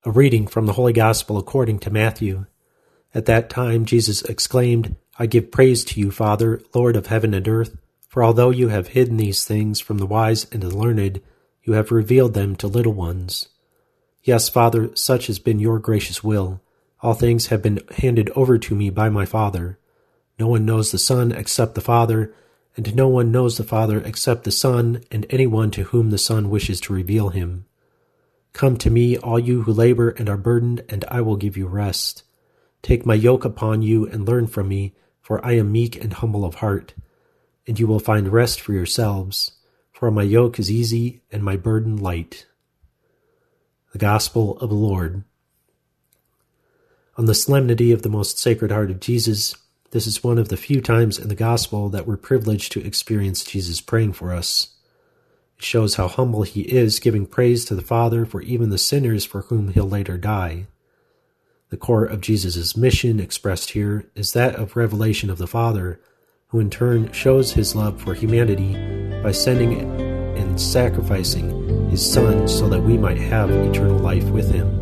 A reading from the Holy Gospel according to Matthew. At that time Jesus exclaimed, I give praise to you, Father, Lord of heaven and earth, for although you have hidden these things from the wise and the learned, you have revealed them to little ones. Yes, Father, such has been your gracious will. All things have been handed over to me by my Father. No one knows the Son except the Father, and no one knows the Father except the Son, and anyone to whom the Son wishes to reveal him. Come to me, all you who labor and are burdened, and I will give you rest. Take my yoke upon you and learn from me, for I am meek and humble of heart, and you will find rest for yourselves. For my yoke is easy and my burden light. The Gospel of the Lord. On the solemnity of the most sacred heart of Jesus, this is one of the few times in the Gospel that we're privileged to experience Jesus praying for us. It shows how humble he is, giving praise to the Father for even the sinners for whom he'll later die. The core of Jesus' mission expressed here is that of revelation of the Father, who in turn shows his love for humanity by sending and sacrificing his Son so that we might have eternal life with him.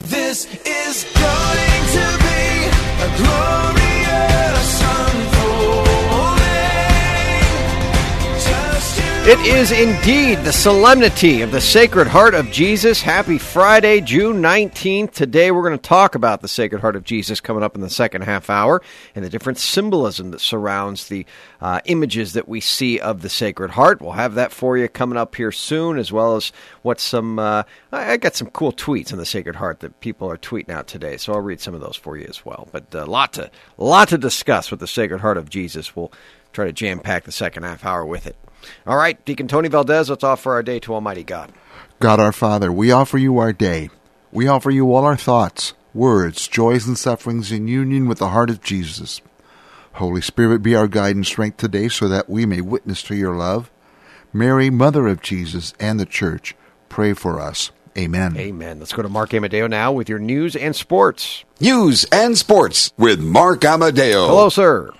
This is going to be a glorious It is indeed the solemnity of the Sacred Heart of Jesus. Happy Friday, June 19th. Today we're going to talk about the Sacred Heart of Jesus coming up in the second half hour and the different symbolism that surrounds the uh, images that we see of the Sacred Heart. We'll have that for you coming up here soon, as well as what some. Uh, I, got some cool tweets on the Sacred Heart that people are tweeting out today, so I'll read some of those for you as well. But a lot to, lot to discuss with the Sacred Heart of Jesus. We'll try to jam pack the second half hour with it. All right, Deacon Tony Valdez, let's offer our day to Almighty God. God our Father, we offer you our day. We offer you all our thoughts, words, joys, and sufferings in union with the heart of Jesus. Holy Spirit, be our guide and strength today so that we may witness to your love. Mary, Mother of Jesus and the Church, pray for us. Amen. Amen. Let's go to Mark Amadeo now with your news and sports. News and sports with Mark Amadeo. Hello, sir.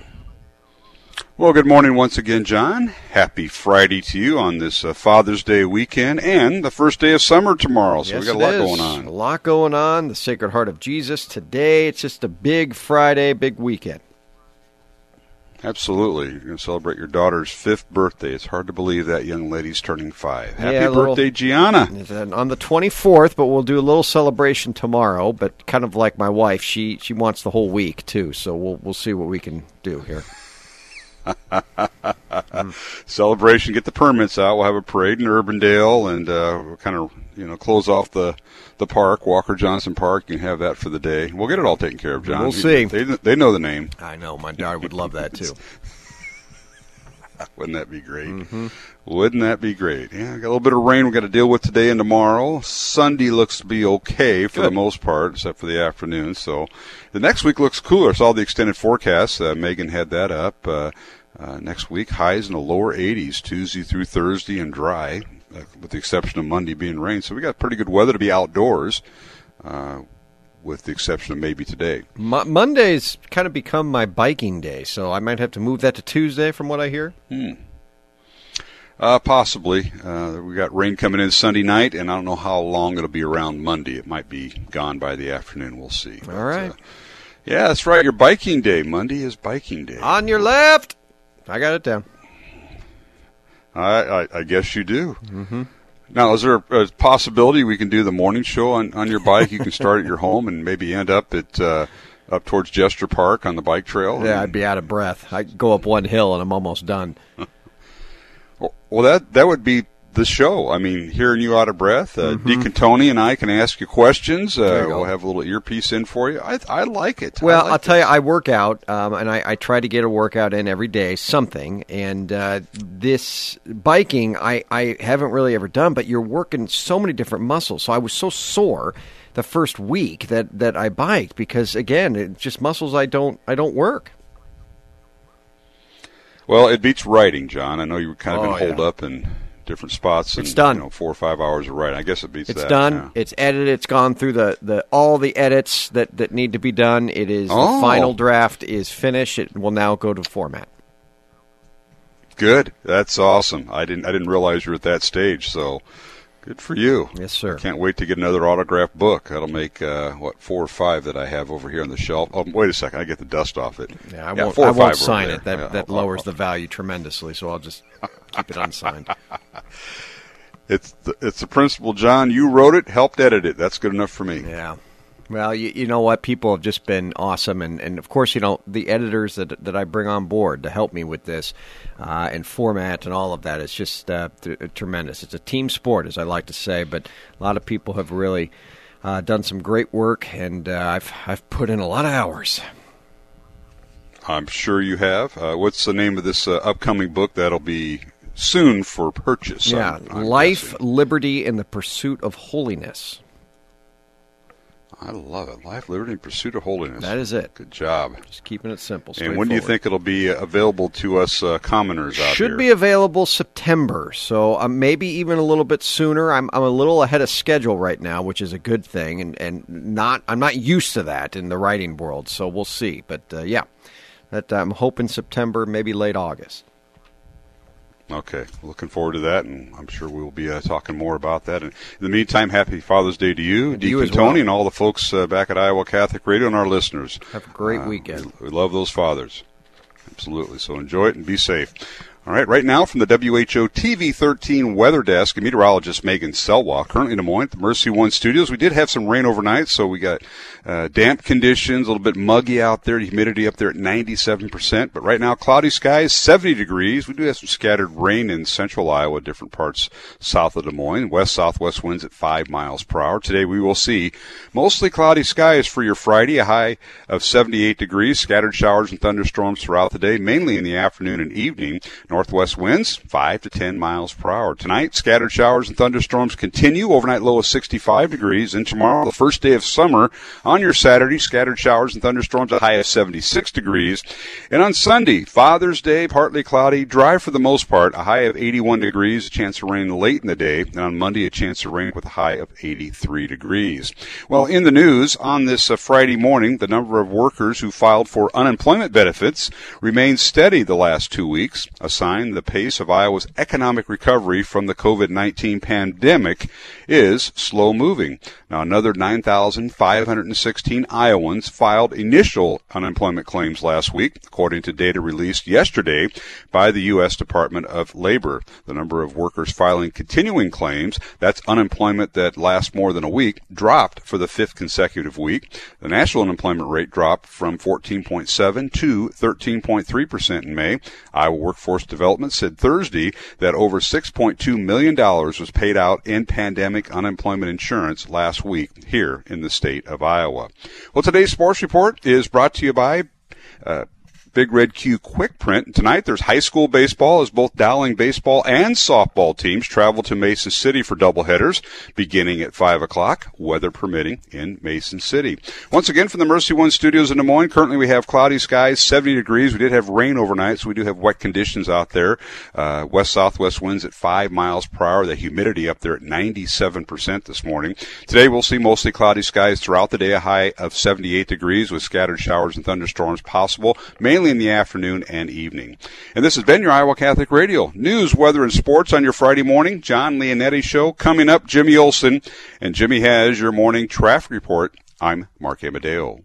Well, good morning once again, John. Happy Friday to you on this uh, Father's Day weekend and the first day of summer tomorrow. So yes, we got a lot is. going on. A lot going on. The Sacred Heart of Jesus today. It's just a big Friday, big weekend. Absolutely. You're going to celebrate your daughter's fifth birthday. It's hard to believe that young lady's turning five. Happy Yeah, a little- birthday, Gianna. On- on the 24th, but we'll do a little celebration tomorrow. But kind of like my wife, she she wants the whole week too. So we'll we'll see what we can do here. [LAUGHS] Celebration. Get the permits out. We'll have a parade in Urbandale and uh, we'll kind of you know close off the the park, Walker Johnson Park. You can have that for the day. We'll get it all taken care of, John. We'll see. They, they know the name. I know my daughter would love that too. [LAUGHS] [LAUGHS] Wouldn't that be great? Mm-hmm. Wouldn't that be great? Yeah, got a little bit of rain we got to deal with today and tomorrow. Sunday looks to be okay for the most part, except for the afternoon. So the next week looks cooler. Saw the extended forecast. Uh, Megan had that up. Uh, uh, next week, highs in the lower 80s, Tuesday through Thursday, and dry, uh, with the exception of Monday being rain. So we got pretty good weather to be outdoors, uh, with the exception of maybe today. Mo- Monday's kind of become my biking day, so I might have to move that to Tuesday, from what I hear. Uh, possibly. Uh, we got rain coming in Sunday night, and I don't know how long it'll be around Monday. It might be gone by the afternoon. We'll see. All right. Yeah, that's right. Your biking day. Monday is biking day. On your left. I got it down. I, I, I guess you do. Mm-hmm. Now, is there a possibility we can do the morning show on, on your bike? You can start at your home and maybe end up at uh, up towards Jester Park on the bike trail. Yeah, I'd be out of breath. I go up one hill and I'm almost done. [LAUGHS] Well, that that would be the show. I mean, hearing you out of breath, uh, Deacon Tony and I can ask you questions. Mm-hmm. Uh, you we'll have a little earpiece in for you. I I like it. I Well, like I'll tell you, I work out, um, and I, I try to get a workout in every day, something. And uh, this biking, I, I haven't really ever done, but you're working so many different muscles. So I was so sore the first week that, that I biked because, again, it's just muscles I don't I don't work. Well, it beats writing, John. I know you've kind of Oh, been holed yeah. up in different spots. And, It's done. You know, four or five hours of writing. I guess it beats that. It's that. done. yeah. It's edited. It's gone through the, the all the edits that, that need to be done. It is Oh. the final draft is finished. It will now go to format. Good. That's awesome. I didn't I didn't realize you were at that stage. So good for you. Yes, sir. Can't wait to get another autographed book. That'll make uh, what four or five that I have over here on the shelf. Oh, wait a second. I get the dust off it. Yeah, I won't, four I won't sign there. it. That Yeah, that I'll- lowers I'll- the value tremendously. So I'll just [LAUGHS] keep it unsigned. [LAUGHS] It's the, it's the principle, John. You wrote it, helped edit it. That's good enough for me. Yeah. Well, you, you know what? People have just been awesome, and, and of course, you know the editors that that I bring on board to help me with this uh, and format and all of that is just uh, th- tremendous. It's a team sport, as I like to say, but a lot of people have really uh, done some great work, and uh, I've I've put in a lot of hours. I'm sure you have. Uh, what's the name of this uh, upcoming book that'll be soon for purchase? yeah, I'm- I'm life, guessing. liberty, and the pursuit of holiness. I love it. Life, liberty, and pursuit of holiness. That is it. Good job. Just keeping it simple. And when do you think it'll be uh, available to us uh, commoners out Should here? be available September, so uh, maybe even a little bit sooner. I'm I'm a little ahead of schedule right now, which is a good thing, and and not I'm not used to that in the writing world, so we'll see. But uh, yeah, that I'm hoping September, maybe late August. Okay, looking forward to that, and I'm sure we will be uh, talking more about that. And in the meantime, happy Father's Day to you, And Deacon you Tony, well. and all the folks uh, back at Iowa Catholic Radio and our listeners. Have a great Uh, weekend. We, we love those fathers. Absolutely. So enjoy it and be safe. All right, right now from the WHO TV 13 weather desk, meteorologist Megan Salois, currently in Des Moines at the Mercy One studios. We did have some rain overnight, so we got uh, damp conditions, a little bit muggy out there, the humidity up there at 97%. But right now, cloudy skies, 70 degrees. We do have some scattered rain in central Iowa, different parts south of Des Moines. West southwest winds at 5 miles per hour. Today we will see mostly cloudy skies for your Friday, a high of 78 degrees, scattered showers and thunderstorms throughout the day, mainly in the afternoon and evening. Northwest winds 5 to 10 miles per hour. Tonight, scattered showers and thunderstorms continue. Overnight low of 65 degrees. And tomorrow, the first day of summer, on your Saturday, scattered showers and thunderstorms, a high of 76 degrees. And on Sunday, Father's Day, partly cloudy, dry for the most part, a high of 81 degrees, a chance of rain late in the day. And on Monday, a chance of rain with a high of 83 degrees. Well, in the news, on this uh, Friday morning, the number of workers who filed for unemployment benefits remained steady the last two weeks, sign the pace of Iowa's economic recovery from the COVID-19 pandemic is slow moving. Now, another 9,516 Iowans filed initial unemployment claims last week, according to data released yesterday by the U.S. Department of Labor. The number of workers filing continuing claims, that's unemployment that lasts more than a week, dropped for the fifth consecutive week. The national unemployment rate dropped from 14.7 to 13.3% in May. Iowa Workforce Development said Thursday that over $6.2 million was paid out in pandemic unemployment insurance last week here in the state of Iowa. Well, today's sports report is brought to you by uh, Big Red Q Quick Print. Tonight there's high school baseball as both Dowling baseball and softball teams travel to Mason City for doubleheaders beginning at 5 o'clock, weather permitting, in Mason City. Once again from the Mercy One studios in Des Moines, currently we have cloudy skies, 70 degrees. We did have rain overnight, so we do have wet conditions out there. Uh, west southwest winds at 5 miles per hour. The humidity up there at 97% this morning. Today we'll see mostly cloudy skies throughout the day, a high of 78 degrees with scattered showers and thunderstorms possible, mainly in the afternoon and evening. And this has been your Iowa Catholic Radio. News, weather, and sports on your Friday morning. John Leonetti Show. Coming up, Jimmy Olson. And Jimmy has your morning traffic report. I'm Mark Amadeo.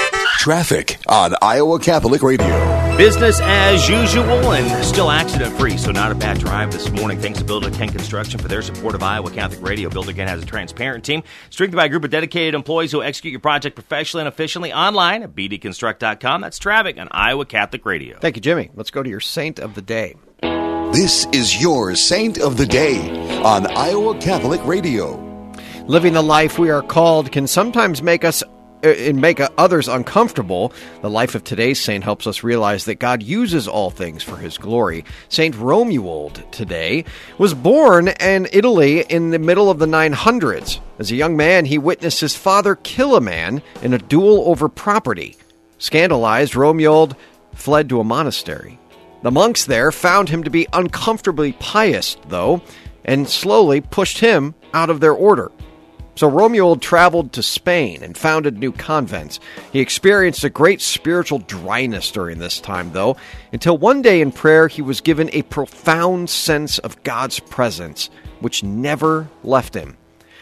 Traffic on Iowa Catholic Radio. Business as usual and still accident free, so not a bad drive this morning. Thanks to Builder Ken Construction for their support of Iowa Catholic Radio. Builder Ken has a transparent team, strengthened by a group of dedicated employees who execute your project professionally and efficiently online at bdconstruct.com. That's traffic on Iowa Catholic Radio. Thank you, Jimmy. Let's go to your saint of the day. This is your Saint of the Day on Iowa Catholic Radio. Living the life we are called can sometimes make us Uh, and make others uncomfortable. The life of today's saint helps us realize that God uses all things for his glory. Saint Romuald today was born in Italy in the middle of the 900s. As a young man, he witnessed his father kill a man in a duel over property. Scandalized, Romuald fled to a monastery. The monks there found him to be uncomfortably pious, though, and slowly pushed him out of their order. So Romuald traveled to Spain and founded new convents. He experienced a great spiritual dryness during this time, though, until one day in prayer he was given a profound sense of God's presence, which never left him.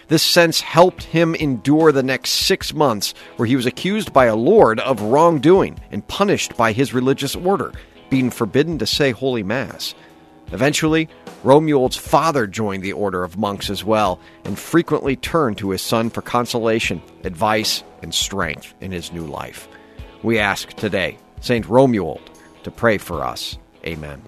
This sense helped him endure the next six months, where he was accused by a lord of wrongdoing and punished by his religious order, being forbidden to say Holy Mass. Eventually, Romuald's father joined the order of monks as well and frequently turned to his son for consolation, advice, and strength in his new life. We ask today, St. Romuald, to pray for us. Amen.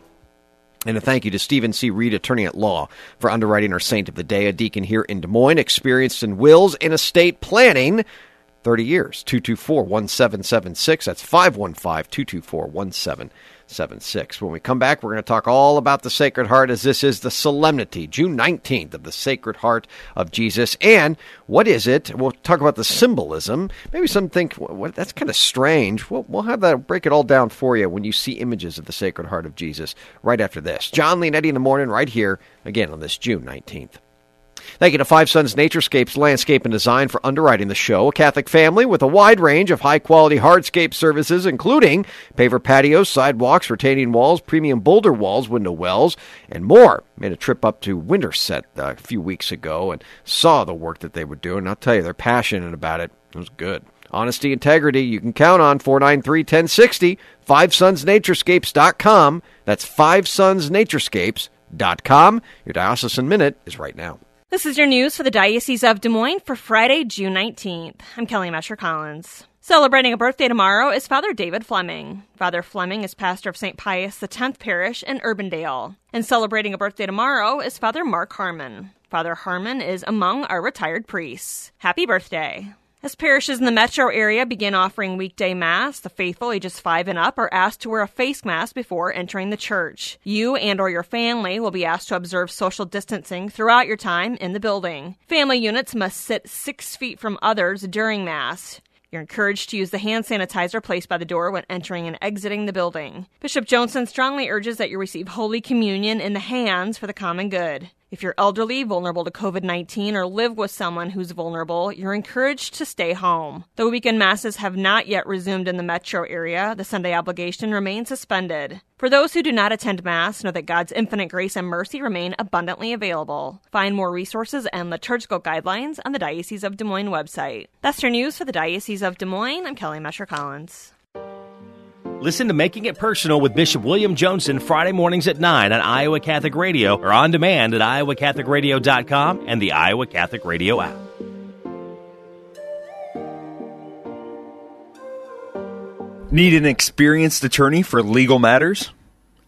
And a thank you to Stephen C. Reed, attorney at law, for underwriting our Saint of the Day, a deacon here in Des Moines, experienced in wills and estate planning. 30 years. 224 1776. That's 515 224 1776. When we come back, we're going to talk all about the Sacred Heart as this is the solemnity, June 19th, of the Sacred Heart of Jesus. And what is it? We'll talk about the symbolism. Maybe some think, what, that's kind of strange. We'll, we'll have that, break it all down for you when you see images of the Sacred Heart of Jesus right after this. John Leonetti in the morning, right here, again on this June 19th. Thank you to Five Sons Naturescapes Landscape and Design for underwriting the show. A Catholic family with a wide range of high quality hardscape services, including paver patios, sidewalks, retaining walls, premium boulder walls, window wells, and more. Made a trip up to Winterset a few weeks ago and saw the work that they were doing. I'll tell you, they're passionate about it. It was good. Honesty, integrity, you can count on 493 1060, FiveSonsNaturescapes.com. That's FiveSonsNaturescapes.com. Your Diocesan Minute is right now. This is your news for the Diocese of Des Moines for Friday, June 19th. I'm Kelly Mescher Collins. Celebrating a birthday tomorrow is Father David Fleming. Father Fleming is pastor of St. Pius X Parish in Urbandale. And celebrating a birthday tomorrow is Father Mark Harmon. Father Harmon is among our retired priests. Happy birthday. As parishes in the metro area begin offering weekday mass, the faithful ages 5 and up are asked to wear a face mask before entering the church. You and or your family will be asked to observe social distancing throughout your time in the building. Family units must sit 6 feet from others during mass. You're encouraged to use the hand sanitizer placed by the door when entering and exiting the building. Bishop Joensen strongly urges that you receive Holy Communion in the hands for the common good. If you're elderly, vulnerable to COVID 19, or live with someone who's vulnerable, you're encouraged to stay home. Though weekend masses have not yet resumed in the metro area, the Sunday obligation remains suspended. For those who do not attend Mass, know that God's infinite grace and mercy remain abundantly available. Find more resources and liturgical guidelines on the Diocese of Des Moines website. That's your news for the Diocese of Des Moines. I'm Kelly Mescher Collins. Listen to Making It Personal with Bishop William Joensen Friday mornings at 9 on Iowa Catholic Radio or on demand at iowacatholicradio.com and the Iowa Catholic Radio app. Need an experienced attorney for legal matters?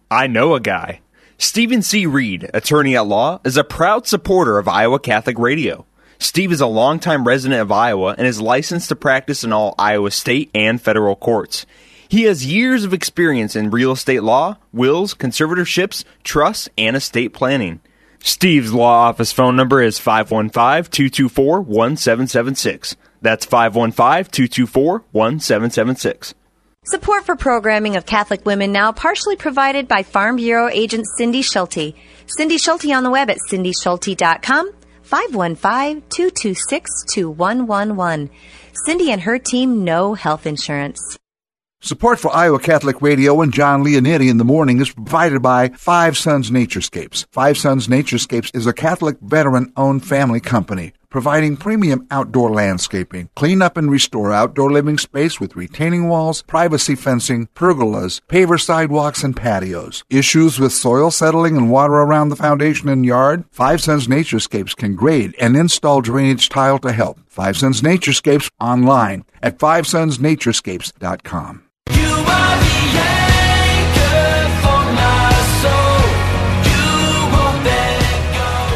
I know a guy. Stephen C. Reed, attorney at law, is a proud supporter of Iowa Catholic Radio. Steve is a longtime resident of Iowa and is licensed to practice in all Iowa state and federal courts. He has years of experience in real estate law, wills, conservatorships, trusts, and estate planning. Steve's law office phone number is 515 224 1776. That's 515 224 1776. Support for programming of Catholic Women Now partially provided by Farm Bureau agent Cindy Schulte. Cindy Schulte on the web at cindyschulte.com, 515-226-2111. Cindy and her team know health insurance. Support for Iowa Catholic Radio and John Leonetti in the morning is provided by Five Sons Naturescapes. Five Sons Naturescapes is a Catholic veteran-owned family company providing premium outdoor landscaping, clean up and restore outdoor living space with retaining walls, privacy fencing, pergolas, paver sidewalks, and patios. Issues with soil settling and water around the foundation and yard? Five Sons Naturescapes can grade and install drainage tile to help. Five Sons Naturescapes online at fivesonsnaturescapes.com.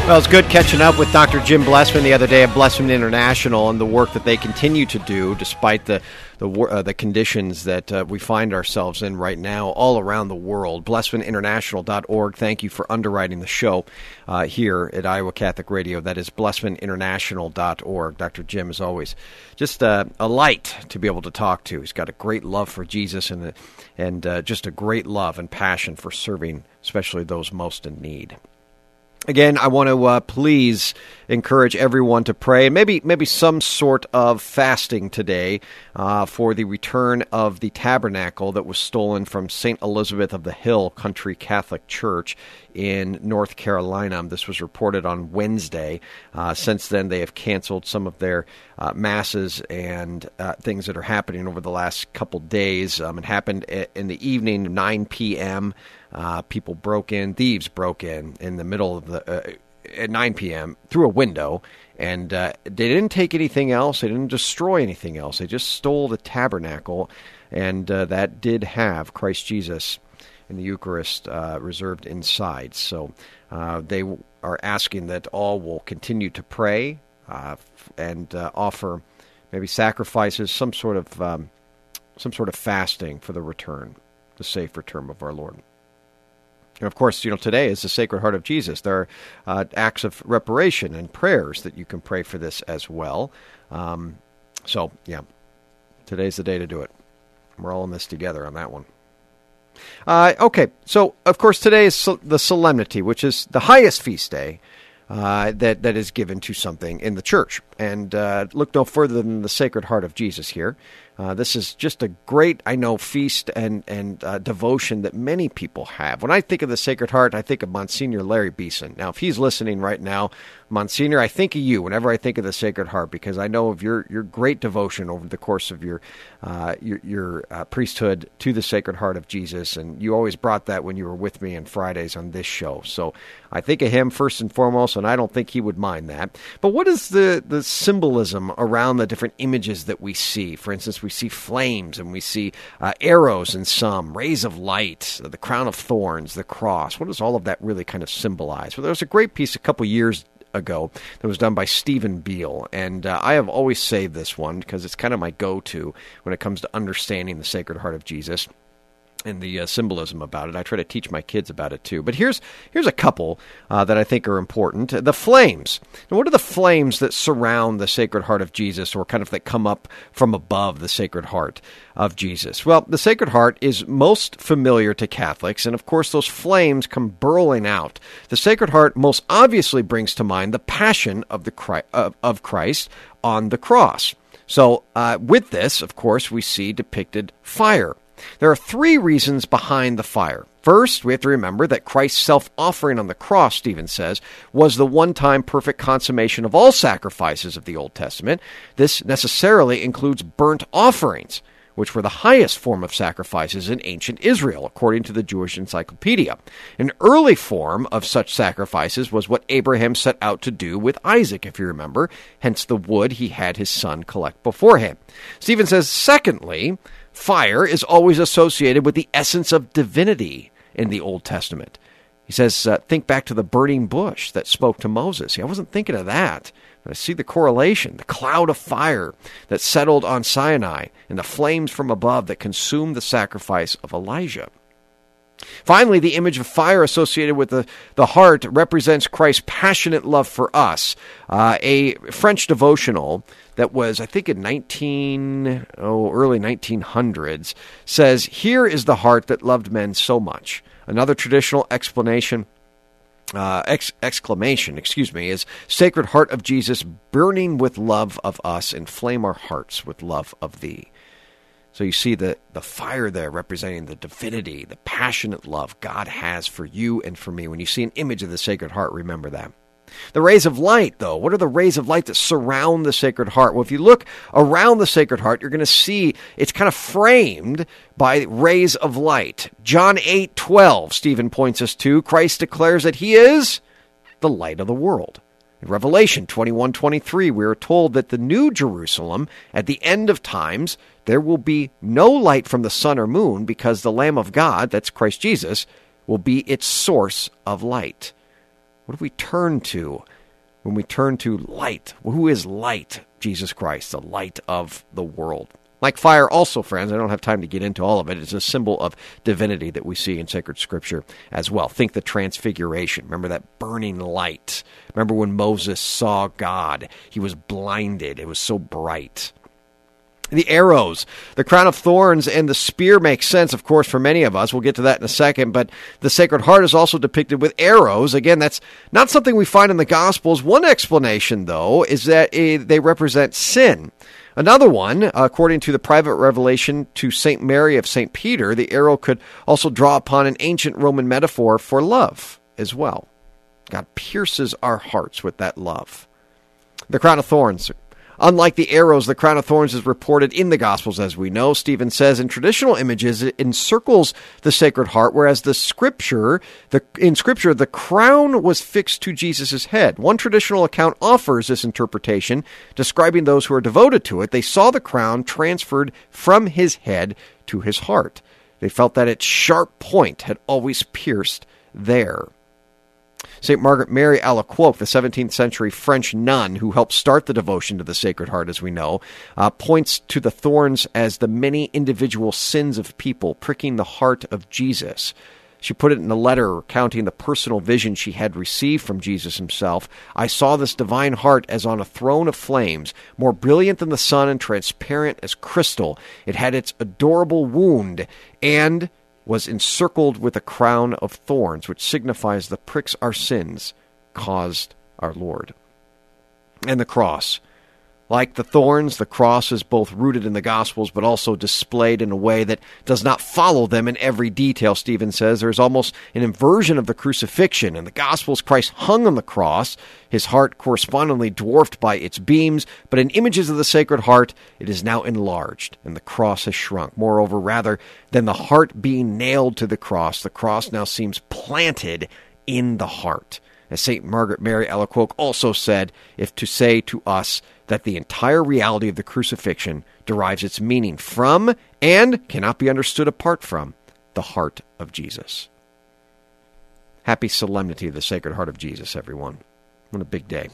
Well, it's good catching up with Dr. Jim Blessman the other day at Blessman International and the work that they continue to do despite the the, uh, the conditions that uh, we find ourselves in right now all around the world. BlessmanInternational.org. Thank you for underwriting the show uh, here at Iowa Catholic Radio. That is BlessmanInternational.org. Dr. Jim is always just uh, a light to be able to talk to. He's got a great love for Jesus and, and uh, just a great love and passion for serving, especially those most in need. Again, I want to uh, please encourage everyone to pray, maybe maybe some sort of fasting today uh, for the return of the tabernacle that was stolen from St. Elizabeth of the Hill Country Catholic Church in North Carolina. This was reported on Wednesday. Uh, since then, they have canceled some of their uh, masses and uh, things that are happening over the last couple days. Um, it happened in the evening, 9 p.m. uh, people broke in, thieves broke in in the middle of the uh, at 9 p.m. through a window, and uh, they didn't take anything else. They didn't destroy anything else. They just stole the tabernacle, and uh, that did have Christ Jesus in the Eucharist uh, reserved inside. So uh, they are asking that all will continue to pray and offer maybe sacrifices, some sort of um, some sort of fasting for the return, the safe return of our Lord. And of course, you know, today is the Sacred Heart of Jesus. There are uh, acts of reparation and prayers that you can pray for this as well. Um, so, yeah, today's the day to do it. We're all in this together on that one. Uh, okay, so of course today is the solemnity, which is the highest feast day uh, that that is given to something in the church. And uh, look no further than the Sacred Heart of Jesus here. Uh, this is just a great, I know, feast and and uh, devotion that many people have. When I think of the Sacred Heart, I think of Monsignor Larry Beeson. Now, if he's listening right now, Monsignor, I think of you whenever I think of the Sacred Heart because I know of your your great devotion over the course of your uh, your, your uh, priesthood to the Sacred Heart of Jesus, and you always brought that when you were with me on Fridays on this show. So I think of him first and foremost, and I don't think he would mind that. But what is the the symbolism around the different images that we see? For instance, we see flames and we see uh, arrows in some, rays of light, the crown of thorns, the cross. What does all of that really kind of symbolize? Well, there was a great piece a couple years ago. That was done by Stephen Beale, and uh, I have always saved this one because it's kind of my go-to when it comes to understanding the Sacred Heart of Jesus and the uh, symbolism about it. I try to teach my kids about it too. But here's here's a couple uh, that I think are important. The flames. Now, what are the flames that surround the Sacred Heart of Jesus, or kind of that come up from above the Sacred Heart of Jesus? Well, the Sacred Heart is most familiar to Catholics, and of course, those flames come burling out. The Sacred Heart most obviously brings to mind the passion of the Christ, of, of Christ on the cross. So, uh, with this, of course, we see depicted fire. There are three reasons behind the fire. First, we have to remember that Christ's self offering on the cross, Stephen says, was the one time perfect consummation of all sacrifices of the Old Testament. This necessarily includes burnt offerings, which were the highest form of sacrifices in ancient Israel, according to the Jewish Encyclopedia. An early form of such sacrifices was what Abraham set out to do with Isaac, if you remember, hence the wood he had his son collect before him. Stephen says, secondly, Fire is always associated with the essence of divinity in the Old Testament. He says, uh, think back to the burning bush that spoke to Moses. See, I wasn't thinking of that, but I see the correlation. The cloud of fire that settled on Sinai and the flames from above that consumed the sacrifice of Elijah. Finally, the image of fire associated with the, the heart represents Christ's passionate love for us. Uh, a French devotional that was, I think, in 19, oh, early 1900s says, Here is the heart that loved men so much. Another traditional explanation uh, ex- exclamation, excuse me, is Sacred Heart of Jesus, burning with love of us, inflame our hearts with love of thee. So you see the, the fire there representing the divinity, the passionate love God has for you and for me. When you see an image of the Sacred Heart, remember that. The rays of light, though, what are the rays of light that surround the Sacred Heart? Well, if you look around the Sacred Heart, you're going to see it's kind of framed by rays of light. John 8 12, Stephen points us to, Christ declares that he is the light of the world. In Revelation 21:23 we are told that the new Jerusalem at the end of times there will be no light from the sun or moon because the lamb of God that's Christ Jesus will be its source of light. What do we turn to when we turn to light? Who is light? Jesus Christ, the light of the world. Like fire, also, friends, I don't have time to get into all of it. It's a symbol of divinity that we see in sacred scripture as well. Think the transfiguration. Remember that burning light. Remember when Moses saw God? He was blinded, it was so bright. The arrows, the crown of thorns, and the spear make sense, of course, for many of us. We'll get to that in a second. But the Sacred Heart is also depicted with arrows. Again, that's not something we find in the Gospels. One explanation, though, is that they represent sin. Another one, according to the private revelation to St. Mary of St. Peter, the arrow could also draw upon an ancient Roman metaphor for love as well. God pierces our hearts with that love. The crown of thorns, Unlike the arrows, the crown of thorns is reported in the Gospels, as we know. Stephen says in traditional images, it encircles the Sacred Heart, whereas the Scripture, the, in Scripture, the crown was fixed to Jesus' head. One traditional account offers this interpretation, describing those who are devoted to it. They saw the crown transferred from his head to his heart. They felt that its sharp point had always pierced there. St. Margaret Mary Alacoque, the 17th century French nun who helped start the devotion to the Sacred Heart, as we know, uh, points to the thorns as the many individual sins of people pricking the heart of Jesus. She put it in a letter recounting the personal vision she had received from Jesus himself. I saw this divine heart as on a throne of flames, more brilliant than the sun and transparent as crystal. It had its adorable wound, and was encircled with a crown of thorns, which signifies the pricks our sins caused our Lord. And the cross. Like the thorns, the cross is both rooted in the Gospels but also displayed in a way that does not follow them in every detail, Stephen says. There's almost an inversion of the crucifixion. In the Gospels, Christ hung on the cross, his heart correspondingly dwarfed by its beams, but in images of the Sacred Heart, it is now enlarged, and the cross has shrunk. Moreover, rather than the heart being nailed to the cross, the cross now seems planted in the heart. As St. Margaret Mary Alacoque also said, if to say to us that the entire reality of the crucifixion derives its meaning from and cannot be understood apart from the heart of Jesus. Happy solemnity of the Sacred Heart of Jesus, everyone. What a big day.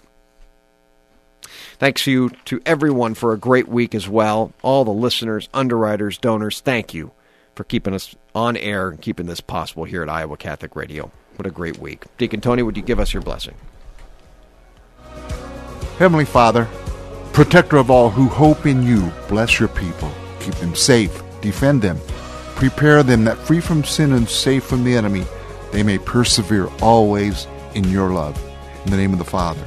Thanks to you to everyone for a great week as well. All the listeners, underwriters, donors, thank you for keeping us on air and keeping this possible here at Iowa Catholic Radio. What a great week. Deacon Tony, would you give us your blessing? Heavenly Father, protector of all who hope in you, bless your people. Keep them safe, defend them, prepare them that free from sin and safe from the enemy, they may persevere always in your love. In the name of the Father,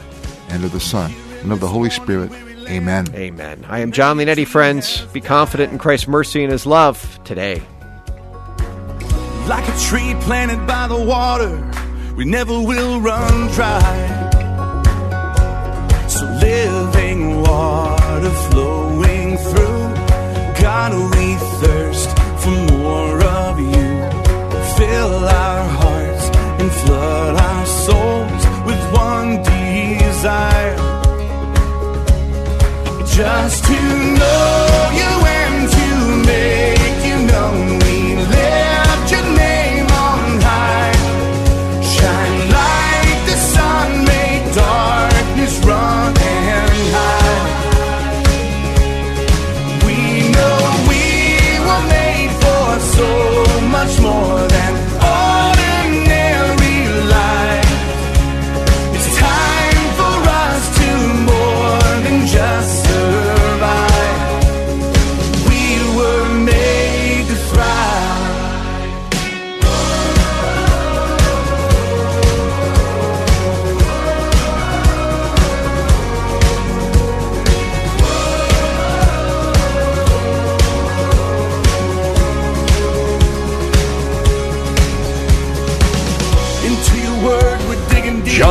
and of the Son, and of the Holy Spirit. Amen. Amen. I am John Leonetti, friends. Be confident in Christ's mercy and his love today. Like a tree planted by the water, we never will run dry. So living water flowing through, God, we thirst for more of you. Fill our hearts and flood our souls with one desire. Just to know you and to make you known.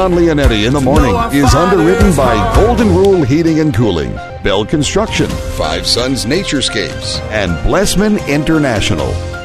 John Leonetti in the morning is underwritten by Golden Rule Heating and Cooling, Bell Construction, Five Sons Naturescapes, and Blessman International.